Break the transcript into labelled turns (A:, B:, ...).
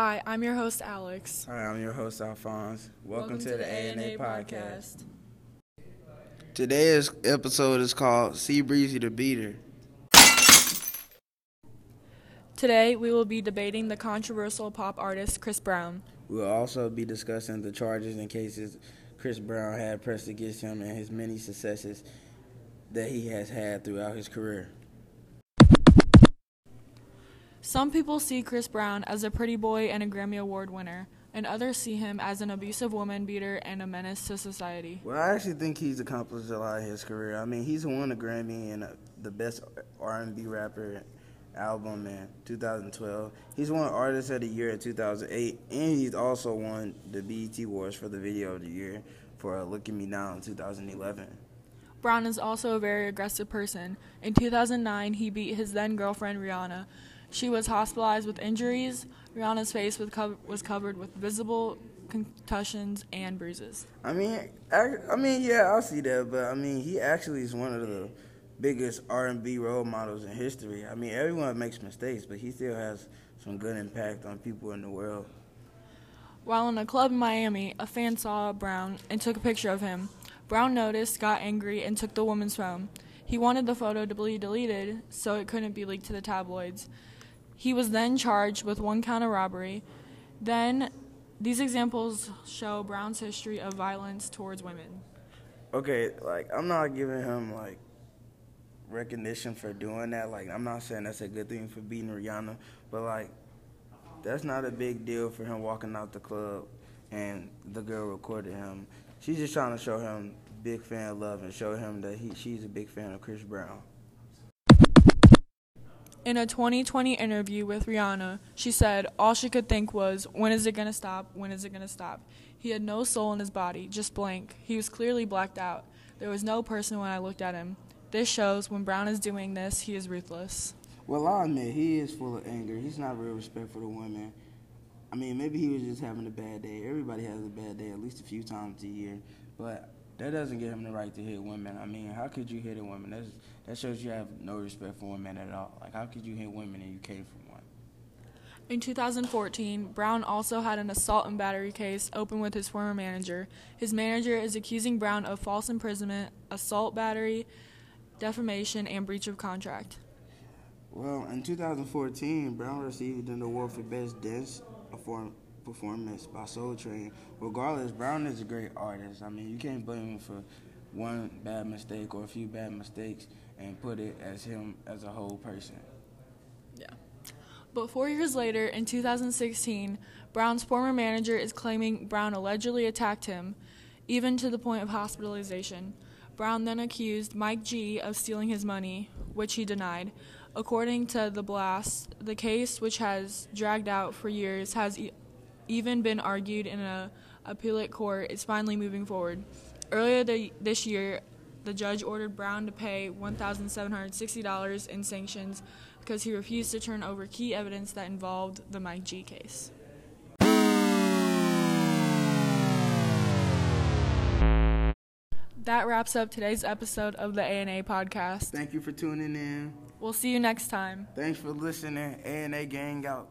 A: Hi, I'm your host, Alex.
B: Hi, I'm your host, Alphonse. Welcome, to, the A&A podcast. Today's episode is called C Breezy the Beater.
A: Today, we will be debating the controversial pop artist Chris Brown.
B: We'll also be discussing the charges and cases Chris Brown had pressed against him and his many successes that he has had throughout his career.
A: Some people see Chris Brown as a pretty boy and a Grammy Award winner, and others see him as an abusive woman beater and a menace to society.
B: Well, I actually think he's accomplished a lot in his career. I mean, he's won a Grammy and uh, the best R&B rapper album in 2012. He's won Artist of the Year in 2008, and he's also won the BET Awards for the Video of the Year for Look at Me Now in 2011.
A: Brown is also a very aggressive person. In 2009, he beat his then girlfriend Rihanna. She was hospitalized with injuries. Rihanna's face was, co- was covered with visible concussions and bruises.
B: I mean, I, I mean, yeah, I'll see that, but I mean, he actually is one of the biggest R&B role models in history. I mean, everyone makes mistakes, but he still has some good impact on people in the world.
A: While in a club in Miami, a fan saw Brown and took a picture of him. Brown noticed, got angry, and took the woman's phone. He wanted the photo to be deleted so it couldn't be leaked to the tabloids. He was then charged with one count of robbery. Then, these examples show Brown's history of violence towards women.
B: Okay, like I'm not giving him like recognition for doing that. Like I'm not saying that's a good thing for beating Rihanna, but like that's not a big deal for him walking out the club and the girl recorded him. She's just trying to show him big fan love and show him that he she's a big fan of Chris Brown.
A: In a 2020 interview with Rihanna, she said all she could think was, When is it gonna stop? When is it gonna stop? He had no soul in his body, just blank. He was clearly blacked out. There was no person when I looked at him. This shows when Brown is doing this, he is ruthless.
B: Well, I'll admit, he is full of anger. He's not real respectful to women. I mean, maybe he was just having a bad day. Everybody has a bad day at least a few times a year. But that doesn't give him the right to hit women. I mean, how could you hit a woman? That's, that shows you have no respect for women at all. Like, how could you hit women and you came from one?
A: In 2014, Brown also had an assault and battery case open with his former manager. His manager is accusing Brown of false imprisonment, assault battery, defamation, and breach of contract.
B: Well, in 2014, Brown received an award for Best Dance Performance by Soul Train. Regardless, Brown is a great artist. I mean, you can't blame him for one bad mistake or a few bad mistakes and put it as him as a whole person.
A: Yeah. But four years later, in 2016, Brown's former manager is claiming Brown allegedly attacked him, even to the point of hospitalization. Brown then accused Mike G of stealing his money, which he denied. According to The Blast, the case, which has dragged out for years, has even been argued in a appellate court, is finally moving forward. Earlier the, this year, the judge ordered Brown to pay $1,760 in sanctions because he refused to turn over key evidence that involved the Mike G case. That wraps up today's episode of the A&A podcast.
B: Thank you for tuning in.
A: We'll see you next time.
B: Thanks for listening. A&A gang out.